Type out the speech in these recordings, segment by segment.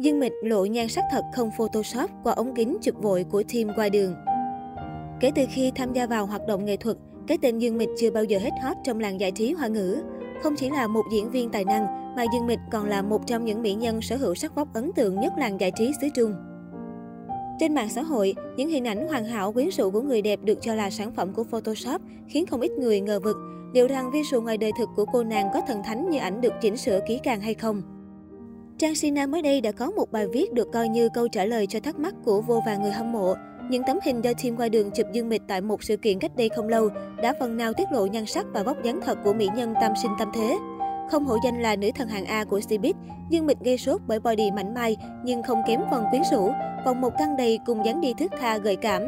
Dương Mịch lộ nhan sắc thật không photoshop qua ống kính chụp vội của team qua đường. Kể từ khi tham gia vào hoạt động nghệ thuật, cái tên Dương Mịch chưa bao giờ hết hot trong làng giải trí hoa ngữ. Không chỉ là một diễn viên tài năng, mà Dương Mịch còn là một trong những mỹ nhân sở hữu sắc vóc ấn tượng nhất làng giải trí xứ Trung. Trên mạng xã hội, những hình ảnh hoàn hảo quyến rũ của người đẹp được cho là sản phẩm của Photoshop khiến không ít người ngờ vực liệu rằng visual ngoài đời thực của cô nàng có thần thánh như ảnh được chỉnh sửa kỹ càng hay không. Trang Sina mới đây đã có một bài viết được coi như câu trả lời cho thắc mắc của vô vàn người hâm mộ. Những tấm hình do team qua đường chụp Dương Mịch tại một sự kiện cách đây không lâu đã phần nào tiết lộ nhan sắc và vóc dáng thật của mỹ nhân tam sinh tam thế. Không hổ danh là nữ thần hàng A của Cbiz, Dương Mịch gây sốt bởi body mảnh mai nhưng không kém phần quyến rũ, vòng một căng đầy cùng dáng đi thước tha gợi cảm.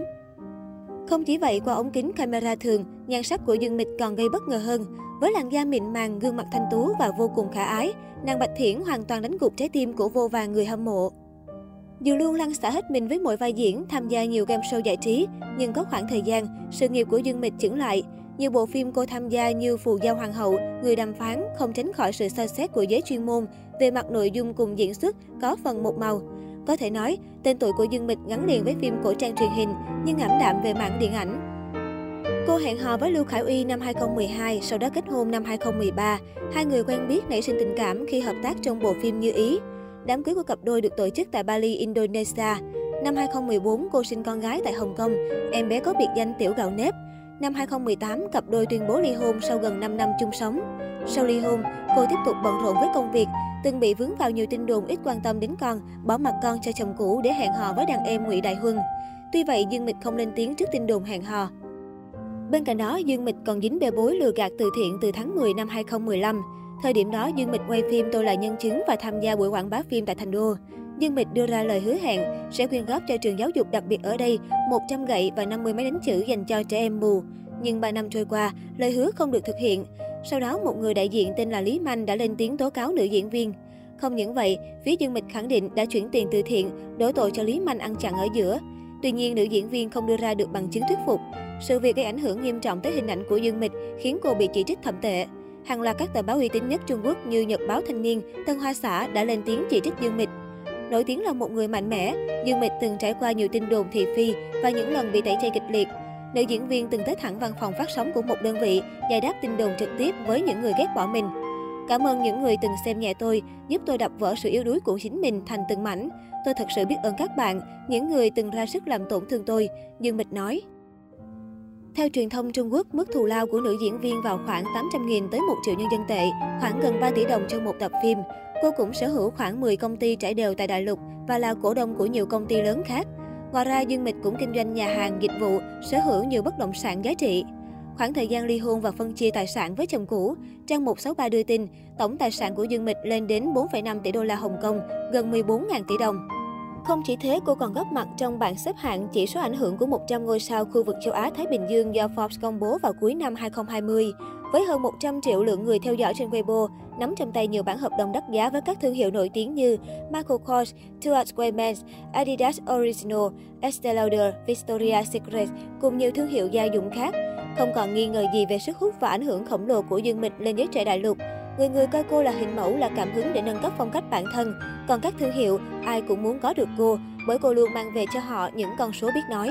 Không chỉ vậy, qua ống kính camera thường, nhan sắc của Dương Mịch còn gây bất ngờ hơn. Với làn da mịn màng, gương mặt thanh tú và vô cùng khả ái, nàng Bạch Thiển hoàn toàn đánh gục trái tim của vô vàng người hâm mộ. Dù luôn lăn xả hết mình với mỗi vai diễn, tham gia nhiều game show giải trí, nhưng có khoảng thời gian, sự nghiệp của Dương Mịch chững lại. Nhiều bộ phim cô tham gia như Phù Giao Hoàng hậu, Người đàm phán không tránh khỏi sự soi xét của giới chuyên môn về mặt nội dung cùng diễn xuất có phần một màu. Có thể nói, tên tuổi của Dương Mịch gắn liền với phim cổ trang truyền hình, nhưng ảm đạm về mảng điện ảnh. Cô hẹn hò với Lưu Khải Uy năm 2012, sau đó kết hôn năm 2013. Hai người quen biết nảy sinh tình cảm khi hợp tác trong bộ phim Như Ý. Đám cưới của cặp đôi được tổ chức tại Bali, Indonesia. Năm 2014, cô sinh con gái tại Hồng Kông. Em bé có biệt danh Tiểu Gạo Nếp. Năm 2018, cặp đôi tuyên bố ly hôn sau gần 5 năm chung sống. Sau ly hôn, cô tiếp tục bận rộn với công việc, từng bị vướng vào nhiều tin đồn ít quan tâm đến con, bỏ mặt con cho chồng cũ để hẹn hò với đàn em Ngụy Đại Huân. Tuy vậy, Dương Mịch không lên tiếng trước tin đồn hẹn hò. Bên cạnh đó, Dương Mịch còn dính bê bối lừa gạt từ thiện từ tháng 10 năm 2015. Thời điểm đó, Dương Mịch quay phim Tôi là nhân chứng và tham gia buổi quảng bá phim tại Thành Đô. Dương Mịch đưa ra lời hứa hẹn sẽ quyên góp cho trường giáo dục đặc biệt ở đây 100 gậy và 50 máy đánh chữ dành cho trẻ em mù. Nhưng 3 năm trôi qua, lời hứa không được thực hiện. Sau đó, một người đại diện tên là Lý Manh đã lên tiếng tố cáo nữ diễn viên. Không những vậy, phía Dương Mịch khẳng định đã chuyển tiền từ thiện, đổ tội cho Lý Manh ăn chặn ở giữa. Tuy nhiên, nữ diễn viên không đưa ra được bằng chứng thuyết phục. Sự việc gây ảnh hưởng nghiêm trọng tới hình ảnh của Dương Mịch, khiến cô bị chỉ trích thậm tệ. Hàng loạt các tờ báo uy tín nhất Trung Quốc như Nhật báo Thanh niên, Tân Hoa xã đã lên tiếng chỉ trích Dương Mịch. Nổi tiếng là một người mạnh mẽ, Dương Mịch từng trải qua nhiều tin đồn thị phi và những lần bị tẩy chay kịch liệt. Nữ diễn viên từng tới thẳng văn phòng phát sóng của một đơn vị, giải đáp tin đồn trực tiếp với những người ghét bỏ mình. Cảm ơn những người từng xem nhẹ tôi, giúp tôi đập vỡ sự yếu đuối của chính mình thành từng mảnh. Tôi thật sự biết ơn các bạn, những người từng ra sức làm tổn thương tôi, Dương Mịch nói. Theo truyền thông Trung Quốc, mức thù lao của nữ diễn viên vào khoảng 800.000 tới 1 triệu nhân dân tệ, khoảng gần 3 tỷ đồng cho một tập phim. Cô cũng sở hữu khoảng 10 công ty trải đều tại đại lục và là cổ đông của nhiều công ty lớn khác. Ngoài ra, Dương Mịch cũng kinh doanh nhà hàng, dịch vụ, sở hữu nhiều bất động sản giá trị. Khoảng thời gian ly hôn và phân chia tài sản với chồng cũ, trang 163 đưa tin, tổng tài sản của Dương Mịch lên đến 4,5 tỷ đô la Hồng Kông, gần 14.000 tỷ đồng. Không chỉ thế, cô còn góp mặt trong bảng xếp hạng chỉ số ảnh hưởng của 100 ngôi sao khu vực châu Á-Thái Bình Dương do Forbes công bố vào cuối năm 2020. Với hơn 100 triệu lượng người theo dõi trên Weibo, nắm trong tay nhiều bản hợp đồng đắt giá với các thương hiệu nổi tiếng như Michael Kors, Stuart Weiman, Adidas Original, Estee Lauder, Victoria's Secret cùng nhiều thương hiệu gia dụng khác. Không còn nghi ngờ gì về sức hút và ảnh hưởng khổng lồ của Dương Mịch lên giới trẻ đại lục. Người người coi cô là hình mẫu, là cảm hứng để nâng cấp phong cách bản thân. Còn các thương hiệu, ai cũng muốn có được cô, bởi cô luôn mang về cho họ những con số biết nói.